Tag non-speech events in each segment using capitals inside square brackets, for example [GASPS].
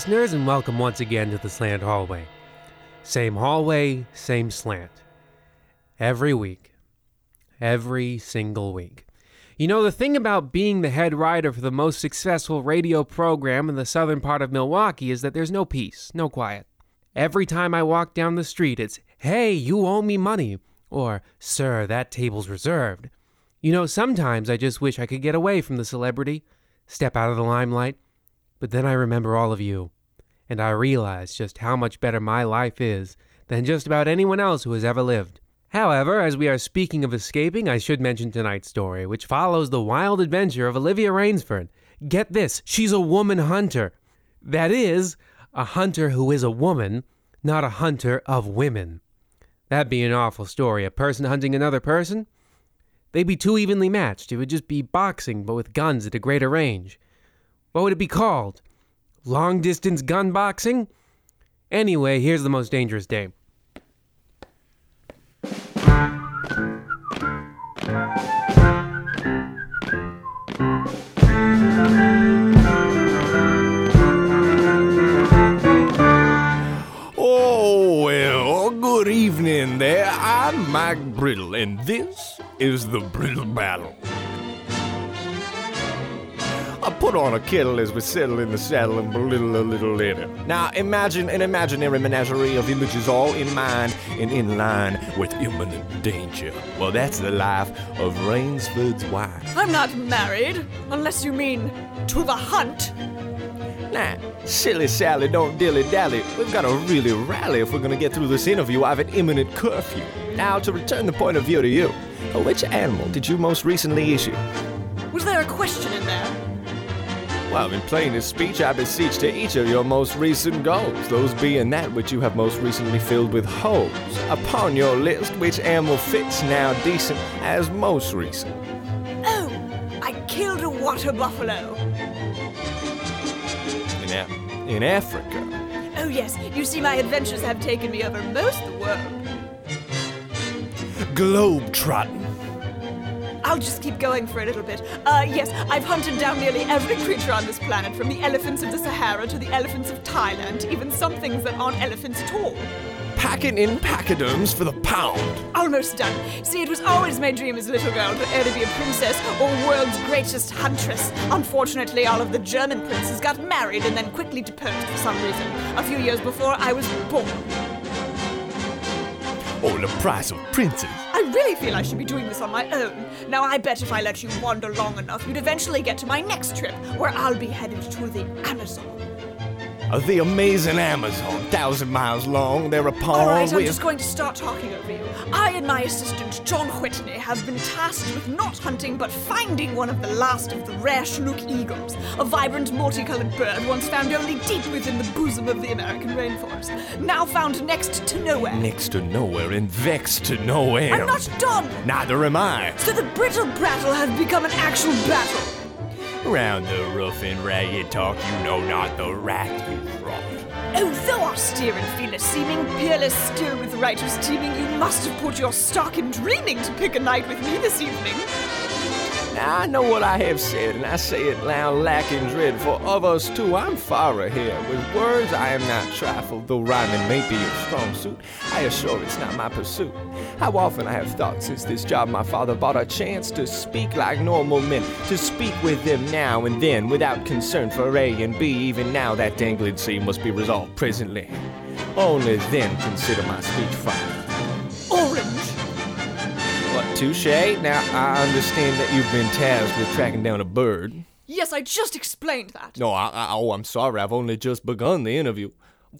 listeners, and welcome once again to the Slant Hallway. Same hallway, same slant. Every week. Every single week. You know, the thing about being the head writer for the most successful radio program in the southern part of Milwaukee is that there's no peace, no quiet. Every time I walk down the street, it's, hey, you owe me money, or, sir, that table's reserved. You know, sometimes I just wish I could get away from the celebrity, step out of the limelight, but then I remember all of you, and I realize just how much better my life is than just about anyone else who has ever lived. However, as we are speaking of escaping, I should mention tonight's story, which follows the wild adventure of Olivia Rainsford. Get this, she's a woman hunter. That is, a hunter who is a woman, not a hunter of women. That'd be an awful story. A person hunting another person? They'd be too evenly matched. It would just be boxing, but with guns at a greater range. What would it be called? Long distance gun boxing? Anyway, here's the most dangerous Dame. Oh, well, good evening there. I'm Mike Brittle, and this is the Brittle Battle. I put on a kettle as we settle in the saddle and belittle a little later. Now imagine an imaginary menagerie of images all in mind and in line with imminent danger. Well, that's the life of Rainsford's wife. I'm not married, unless you mean to the hunt. Nah, silly Sally, don't dilly dally. We've got to really rally if we're gonna get through this interview. I have an imminent curfew. Now, to return the point of view to you, which animal did you most recently issue? Was there a question? Well, in plainest speech, I beseech to each of your most recent goals, those being that which you have most recently filled with holes. Upon your list, which animal fits now decent as most recent? Oh, I killed a water buffalo. In, Af- in Africa. Oh, yes, you see, my adventures have taken me over most of the world. Globe trotting. I'll just keep going for a little bit. Uh, yes, I've hunted down nearly every creature on this planet, from the elephants of the Sahara to the elephants of Thailand, even some things that aren't elephants at all. Packing in pachyderms for the pound. Almost done. See, it was always my dream as a little girl to either be a princess or world's greatest huntress. Unfortunately, all of the German princes got married and then quickly deposed for some reason. A few years before I was born. Oh, the price of princes. I really feel I should be doing this on my own. Now, I bet if I let you wander long enough, you'd eventually get to my next trip, where I'll be headed to the Amazon. Of the amazing Amazon, thousand miles long, thereupon All right, I'm just going to start talking over you. I and my assistant, John Whitney, have been tasked with not hunting but finding one of the last of the rare Chinook eagles, a vibrant, multicolored bird once found only deep within the bosom of the American rainforest, now found next to nowhere. next to nowhere and vexed to no end. I'm not done! Neither am I. So the brittle brattle has become an actual battle. Round the rough and ragged talk, you know not the rat you brought. Oh, though austere and fearless seeming, peerless still with righteous teeming, you must have put your stock in dreaming to pick a night with me this evening. Now I know what I have said, and I say it now lacking dread, for of us two I'm far ahead. With words I am not trifled, though rhyming may be a strong suit. I assure it's not my pursuit. How often I have thought since this job my father bought a chance to speak like normal men, to speak with them now and then without concern for A and B. Even now that dangling scene must be resolved presently. Only then consider my speech fine. Touche? Now, I understand that you've been tasked with tracking down a bird. Yes, I just explained that. No, I, I, oh, I'm sorry. I've only just begun the interview.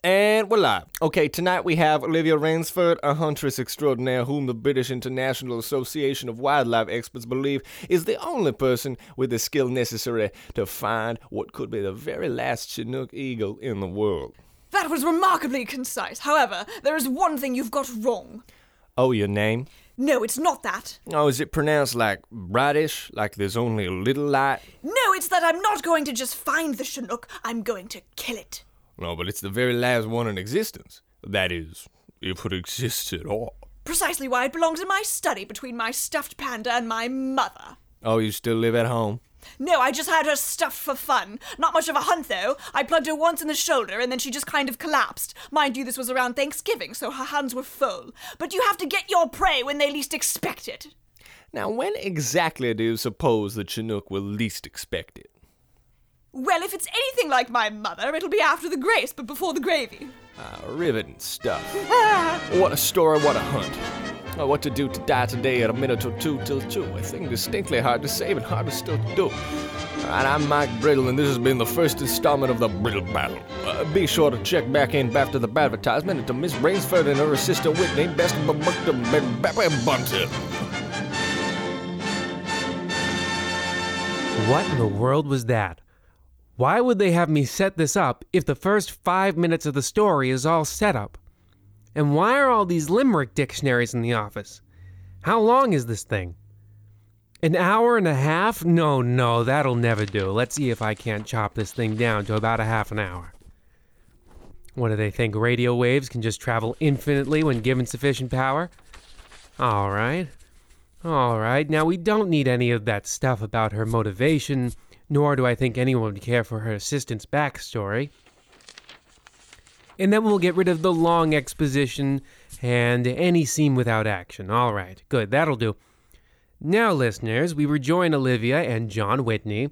And we're live. Okay, tonight we have Olivia Rainsford, a huntress extraordinaire whom the British International Association of Wildlife Experts believe is the only person with the skill necessary to find what could be the very last Chinook eagle in the world. That was remarkably concise. However, there is one thing you've got wrong. Oh, your name? No, it's not that. Oh, is it pronounced like brightish, like there's only a little light? No, it's that I'm not going to just find the Chinook, I'm going to kill it. No, but it's the very last one in existence. That is, if it exists at all. Precisely why it belongs in my study between my stuffed panda and my mother. Oh, you still live at home? No, I just had her stuffed for fun. Not much of a hunt, though. I plugged her once in the shoulder, and then she just kind of collapsed. Mind you, this was around Thanksgiving, so her hands were full. But you have to get your prey when they least expect it. Now, when exactly do you suppose the Chinook will least expect it? Well, if it's anything like my mother, it'll be after the grace, but before the gravy. Ah, riveting stuff. [LAUGHS] what a story, what a hunt. What to do to die today at a minute or two till two. A thing distinctly hard to say, but harder still to do. Alright, I'm Mike Brittle, and this has been the first installment of the Brittle Battle. Uh, be sure to check back in after the advertisement and to Miss Brainsford and her assistant Whitney, best of the bunted. What in the world was that? Why would they have me set this up if the first five minutes of the story is all set up? And why are all these limerick dictionaries in the office? How long is this thing? An hour and a half? No, no, that'll never do. Let's see if I can't chop this thing down to about a half an hour. What do they think? Radio waves can just travel infinitely when given sufficient power? All right. All right. Now, we don't need any of that stuff about her motivation, nor do I think anyone would care for her assistant's backstory. And then we'll get rid of the long exposition and any scene without action. All right, good, that'll do. Now, listeners, we rejoin Olivia and John Whitney,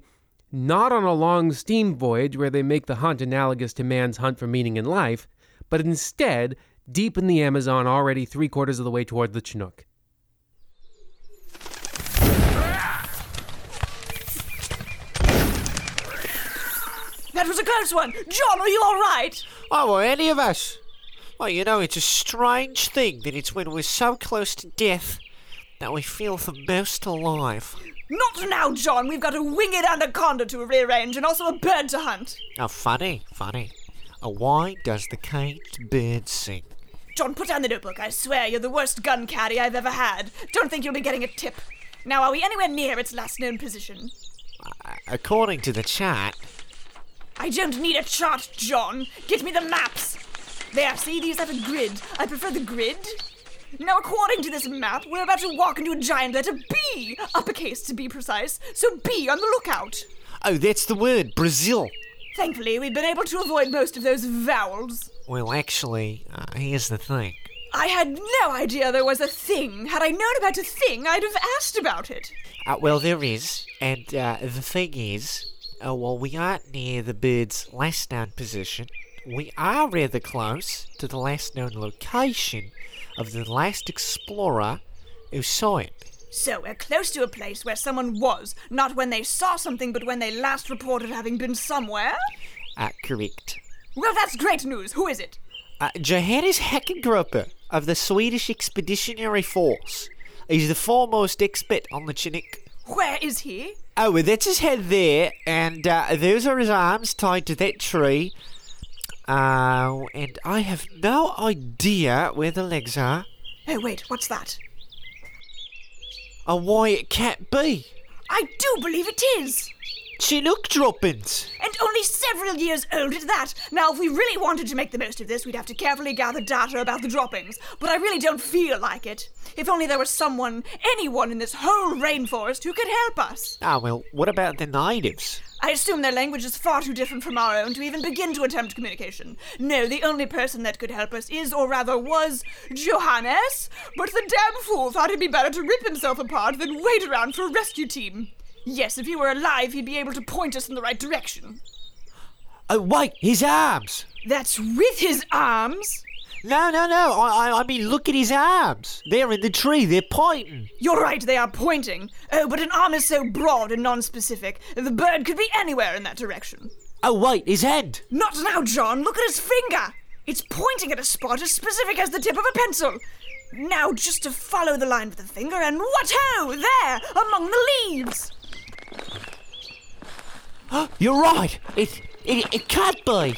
not on a long steam voyage where they make the hunt analogous to man's hunt for meaning in life, but instead deep in the Amazon, already three quarters of the way toward the Chinook. That was a close one. John, are you all right? Oh, well, any of us. Well, you know, it's a strange thing that it's when we're so close to death that we feel the most alive. Not now, John. We've got a winged anaconda to rearrange and also a bird to hunt. Oh, funny, funny. Uh, why does the caged bird sing? John, put down the notebook. I swear you're the worst gun caddy I've ever had. Don't think you'll be getting a tip. Now, are we anywhere near its last known position? Uh, according to the chat, I don't need a chart, John. Get me the maps. There, see, these have a grid. I prefer the grid. Now, according to this map, we're about to walk into a giant letter B, uppercase to be precise, so be on the lookout. Oh, that's the word, Brazil. Thankfully, we've been able to avoid most of those vowels. Well, actually, uh, here's the thing. I had no idea there was a thing. Had I known about a thing, I'd have asked about it. Uh, well, there is, and uh, the thing is, uh, while we aren't near the bird's last known position, we are rather close to the last known location of the last explorer who saw it. So we're close to a place where someone was, not when they saw something, but when they last reported having been somewhere? Uh, correct. Well, that's great news. Who is it? Uh, Johannes Heckengrupper of the Swedish Expeditionary Force. He's the foremost expert on the Chinook. Where is he? Oh, well, that's his head there, and uh, those are his arms tied to that tree. Uh, and I have no idea where the legs are. Oh, wait, what's that? Oh, why it can't be. I do believe it is! Chinook droppings. And only several years old at that. Now, if we really wanted to make the most of this, we'd have to carefully gather data about the droppings. But I really don't feel like it. If only there was someone, anyone in this whole rainforest who could help us. Ah, well, what about the natives? I assume their language is far too different from our own to even begin to attempt communication. No, the only person that could help us is, or rather was, Johannes. But the damn fool thought it'd be better to rip himself apart than wait around for a rescue team. Yes, if he were alive, he'd be able to point us in the right direction. Oh, wait, his arms. That's with his arms? No, no, no. I, I, I mean, look at his arms. They're in the tree. They're pointing. You're right, they are pointing. Oh, but an arm is so broad and non-specific. The bird could be anywhere in that direction. Oh, wait, his head. Not now, John. Look at his finger. It's pointing at a spot as specific as the tip of a pencil. Now, just to follow the line with the finger, and what ho! There, among the leaves. You're right. It, it, it can't be.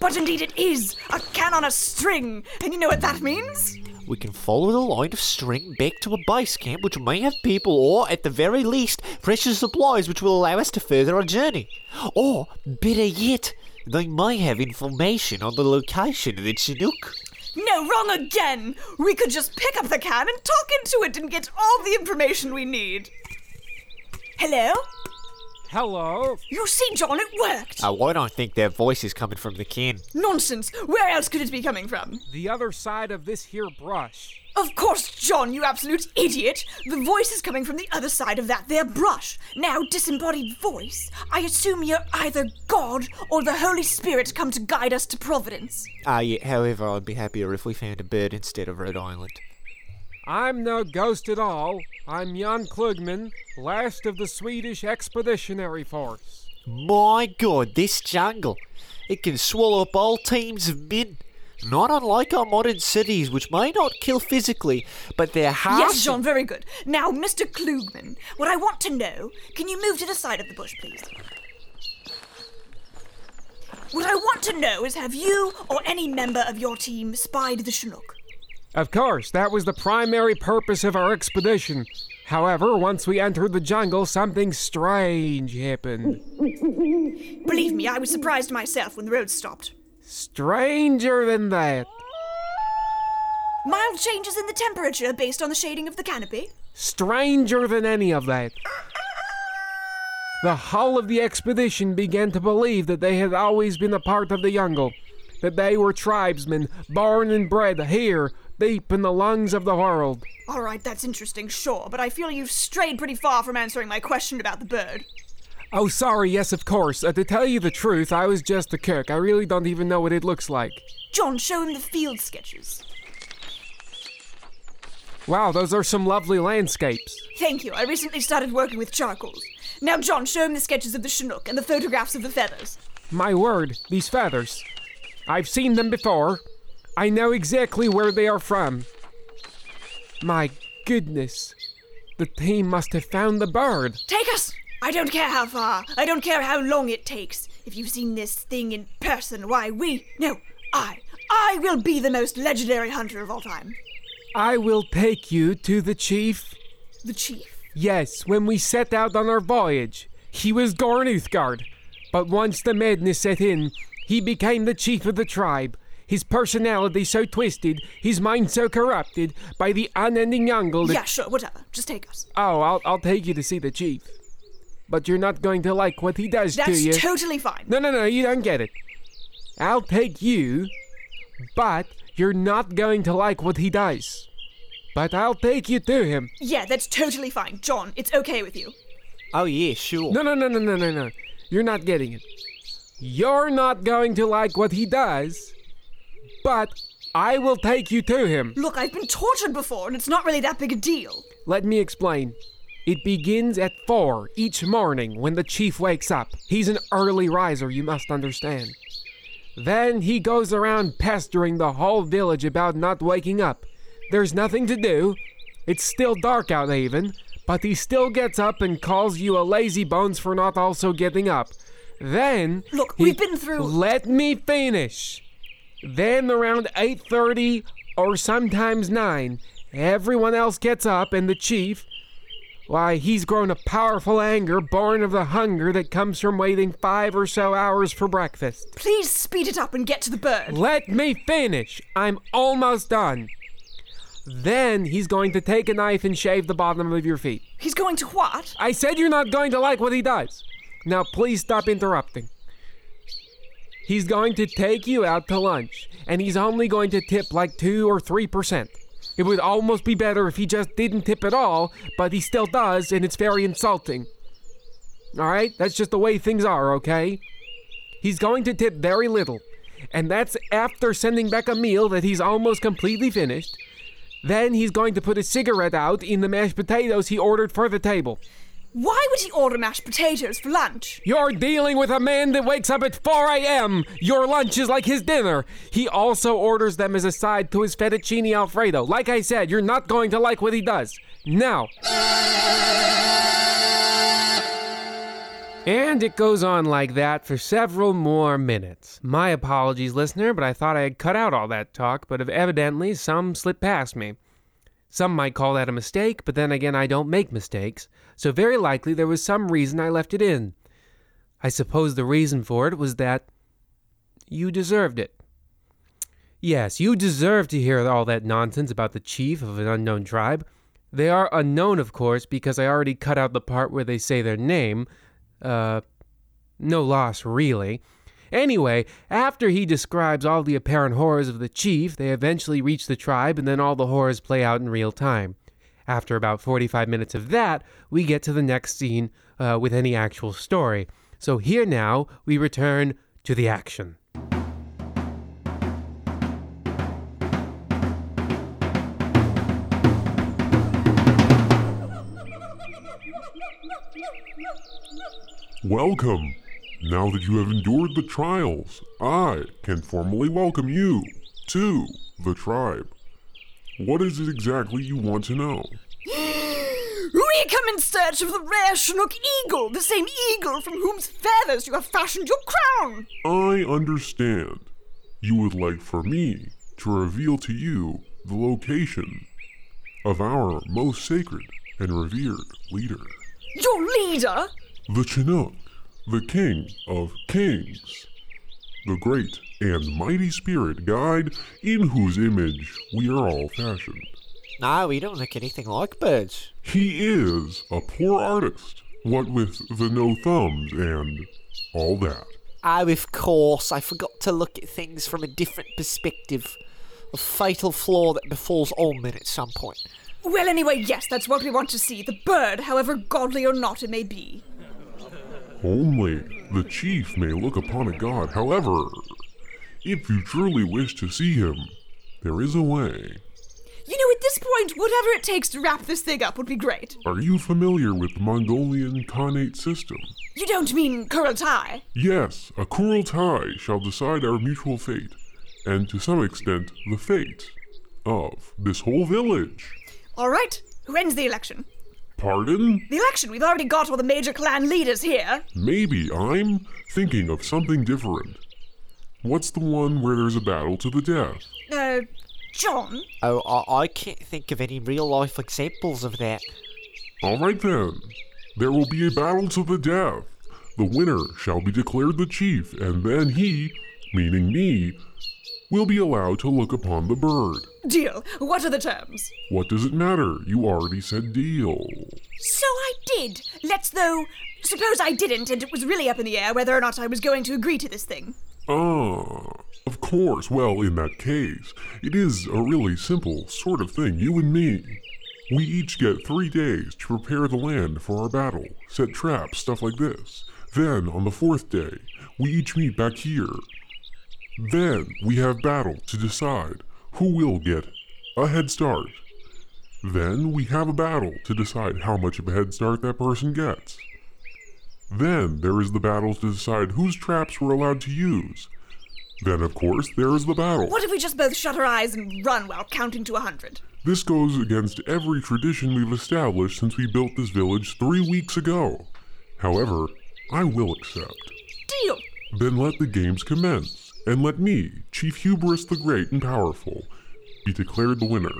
But indeed it is! A can on a string! And you know what that means? We can follow the line of string back to a base camp which may have people or, at the very least, precious supplies which will allow us to further our journey. Or, better yet, they may have information on the location of the Chinook. No, wrong again! We could just pick up the can and talk into it and get all the information we need. Hello? Hello? You see, John, it worked! Oh, I don't think their voice is coming from the kin. Nonsense! Where else could it be coming from? The other side of this here brush. Of course, John, you absolute idiot! The voice is coming from the other side of that there brush. Now, disembodied voice, I assume you're either God or the Holy Spirit come to guide us to Providence. Ah, yeah, however, I'd be happier if we found a bird instead of Rhode Island. I'm no ghost at all. I'm Jan Klugman, last of the Swedish Expeditionary Force. My god, this jungle! It can swallow up all teams of men. Not unlike our modern cities, which may not kill physically, but their hearts. Yes, John, very good. Now, Mr. Klugman, what I want to know, can you move to the side of the bush, please? What I want to know is have you or any member of your team spied the Chinook? Of course, that was the primary purpose of our expedition. However, once we entered the jungle, something strange happened. Believe me, I was surprised myself when the road stopped. Stranger than that. Mild changes in the temperature based on the shading of the canopy. Stranger than any of that. The whole of the expedition began to believe that they had always been a part of the jungle, that they were tribesmen born and bred here, deep in the lungs of the world. All right, that's interesting, sure, but I feel you've strayed pretty far from answering my question about the bird. Oh, sorry, yes, of course. Uh, to tell you the truth, I was just a cook. I really don't even know what it looks like. John, show him the field sketches. Wow, those are some lovely landscapes. Thank you. I recently started working with charcoals. Now, John, show him the sketches of the Chinook and the photographs of the feathers. My word, these feathers. I've seen them before. I know exactly where they are from. My goodness. The team must have found the bird. Take us! I don't care how far. I don't care how long it takes. If you've seen this thing in person, why, we. No, I. I will be the most legendary hunter of all time. I will take you to the chief. The chief. Yes, when we set out on our voyage, he was Gorn Uthgard. But once the madness set in, he became the chief of the tribe. His personality so twisted, his mind so corrupted by the unending jungle that. Yeah, sure, whatever. Just take us. Oh, I'll, I'll take you to see the chief. But you're not going to like what he does That's to you. That's totally fine. no, no, no, you don't get it. I'll take you, but you're not going to like what he does. But I'll take you to him. Yeah, that's totally fine. John, it's okay with you. Oh, yeah, sure. No, no, no, no, no, no, no. You're not getting it. You're not going to like what he does, but I will take you to him. Look, I've been tortured before, and it's not really that big a deal. Let me explain. It begins at 4 each morning when the chief wakes up. He's an early riser, you must understand. Then he goes around pestering the whole village about not waking up. There's nothing to do. It's still dark out even, but he still gets up and calls you a lazy bones for not also getting up. Then Look, he- we've been through- Let me finish. Then around 8:30 or sometimes 9, everyone else gets up and the chief why, he's grown a powerful anger born of the hunger that comes from waiting 5 or so hours for breakfast. Please speed it up and get to the bird. Let me finish. I'm almost done. Then he's going to take a knife and shave the bottom of your feet. He's going to what? I said you're not going to like what he does. Now, please stop interrupting. He's going to take you out to lunch, and he's only going to tip like 2 or 3%. It would almost be better if he just didn't tip at all, but he still does, and it's very insulting. Alright? That's just the way things are, okay? He's going to tip very little, and that's after sending back a meal that he's almost completely finished. Then he's going to put a cigarette out in the mashed potatoes he ordered for the table. Why would he order mashed potatoes for lunch? You're dealing with a man that wakes up at 4 a.m. Your lunch is like his dinner. He also orders them as a side to his fettuccine alfredo. Like I said, you're not going to like what he does. Now. And it goes on like that for several more minutes. My apologies, listener, but I thought I had cut out all that talk, but evidently some slipped past me. Some might call that a mistake, but then again, I don't make mistakes, so very likely there was some reason I left it in. I suppose the reason for it was that you deserved it. Yes, you deserve to hear all that nonsense about the chief of an unknown tribe. They are unknown, of course, because I already cut out the part where they say their name. uh, no loss really. Anyway, after he describes all the apparent horrors of the chief, they eventually reach the tribe, and then all the horrors play out in real time. After about 45 minutes of that, we get to the next scene uh, with any actual story. So here now, we return to the action. Welcome. Now that you have endured the trials, I can formally welcome you to the tribe. What is it exactly you want to know? [GASPS] We come in search of the rare Chinook eagle, the same eagle from whose feathers you have fashioned your crown. I understand. You would like for me to reveal to you the location of our most sacred and revered leader, Your leader? the Chinook, the king of kings, the great and mighty spirit guide in whose image we are all fashioned. No, we don't look anything like birds. He is a poor artist, what with the no thumbs and all that. Oh, of course, I forgot to look at things from a different perspective. A fatal flaw that befalls all men at some point. Well, anyway, yes, that's what we want to see. The bird, however godly or not it may be. Only the chief may look upon a god. However, if you truly wish to see him, there is a way. You know, at this point, whatever it takes to wrap this thing up would be great. Are you familiar with the Mongolian Khanate system? You don't mean Kurultai? Yes, a Kurultai shall decide our mutual fate, and to some extent, the fate of this whole village. All right, who ends the election? Pardon? The election, we've already got all the major clan leaders here. Maybe I'm thinking of something different. What's the one where there's a battle to the death? Uh, John? Oh, I, I can't think of any real life examples of that. All right then. There will be a battle to the death. The winner shall be declared the chief, and then he, meaning me, will be allowed to look upon the bird. Deal. What are the terms? What does it matter? You already said deal. So I did. Let's, though, suppose I didn't and it was really up in the air whether or not I was going to agree to this thing. Ah, of course. Well, in that case, it is a really simple sort of thing. You and me. We each get three days to prepare the land for our battle, set traps, stuff like this. Then, on the fourth day, we each meet back here. Then, we have battle to decide who will get a head start. Then, we have a battle to decide how much of a head start that person gets. Then there is the battle to decide whose traps we're allowed to use. Then, of course, there is the battle. What if we just both shut our eyes and run while counting to a hundred? This goes against every tradition we've established since we built this village three weeks ago. However, I will accept. Deal. Then let the games commence, and let me, Chief Hubris the Great and Powerful, be declared the winner.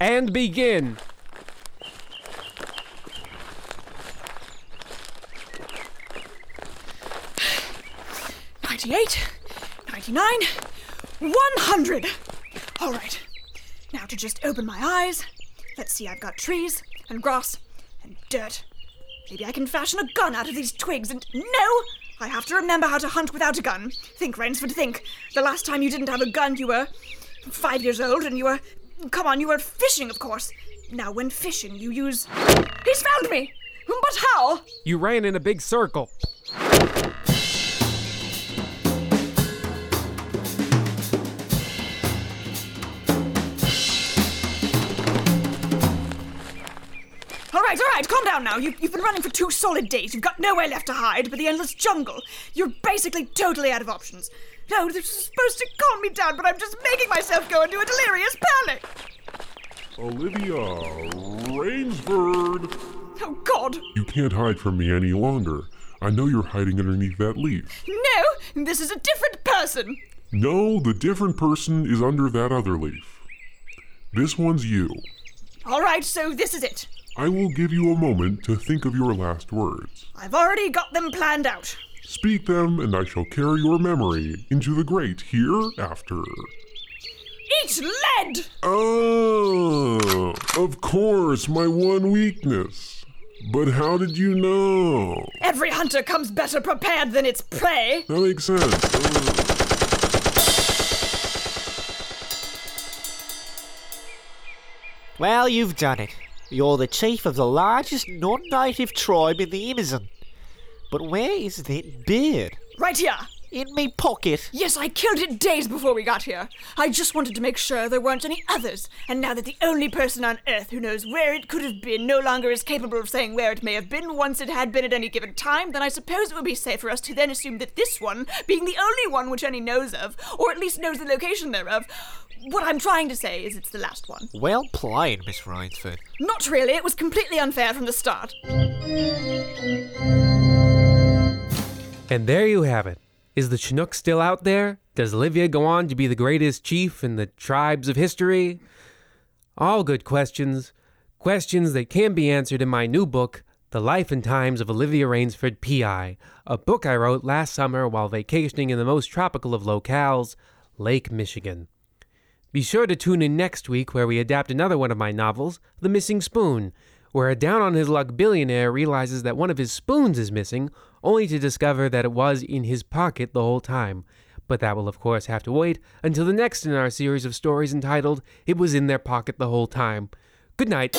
And begin. [SIGHS] Ninety-eight, ninety-nine, one hundred. All right. Now to just open my eyes. Let's see, I've got trees and grass and dirt. Maybe I can fashion a gun out of these twigs and. No! I have to remember how to hunt without a gun. Think, Rainsford, think. The last time you didn't have a gun, you were five years old and you were. Come on, you were fishing, of course. Now, when fishing, you use. He's found me! But how? You ran in a big circle. Right, calm down now. You, you've been running for two solid days. You've got nowhere left to hide but the endless jungle. You're basically totally out of options. No, this is supposed to calm me down, but I'm just making myself go into a delirious panic. Olivia Rainsford! Oh, God. You can't hide from me any longer. I know you're hiding underneath that leaf. No, this is a different person. No, the different person is under that other leaf. This one's you. All right, so this is it. I will give you a moment to think of your last words. I've already got them planned out. Speak them, and I shall carry your memory into the great hereafter. Eat lead! Oh, of course, my one weakness. But how did you know? Every hunter comes better prepared than its prey. That makes sense. Uh, Well, you've done it. You're the chief of the largest non native tribe in the Amazon. But where is that beard? Right here. In me pocket. Yes, I killed it days before we got here. I just wanted to make sure there weren't any others. And now that the only person on Earth who knows where it could have been no longer is capable of saying where it may have been once it had been at any given time, then I suppose it would be safe for us to then assume that this one, being the only one which any knows of, or at least knows the location thereof, what I'm trying to say is it's the last one. Well played, Miss Rainsford. Not really, it was completely unfair from the start. And there you have it. Is the Chinook still out there? Does Livia go on to be the greatest chief in the tribes of history? All good questions. Questions that can be answered in my new book, The Life and Times of Olivia Rainsford, P.I., a book I wrote last summer while vacationing in the most tropical of locales, Lake Michigan. Be sure to tune in next week where we adapt another one of my novels, The Missing Spoon, where a down on his luck billionaire realizes that one of his spoons is missing, only to discover that it was in his pocket the whole time. But that will, of course, have to wait until the next in our series of stories entitled It Was in Their Pocket the Whole Time. Good night.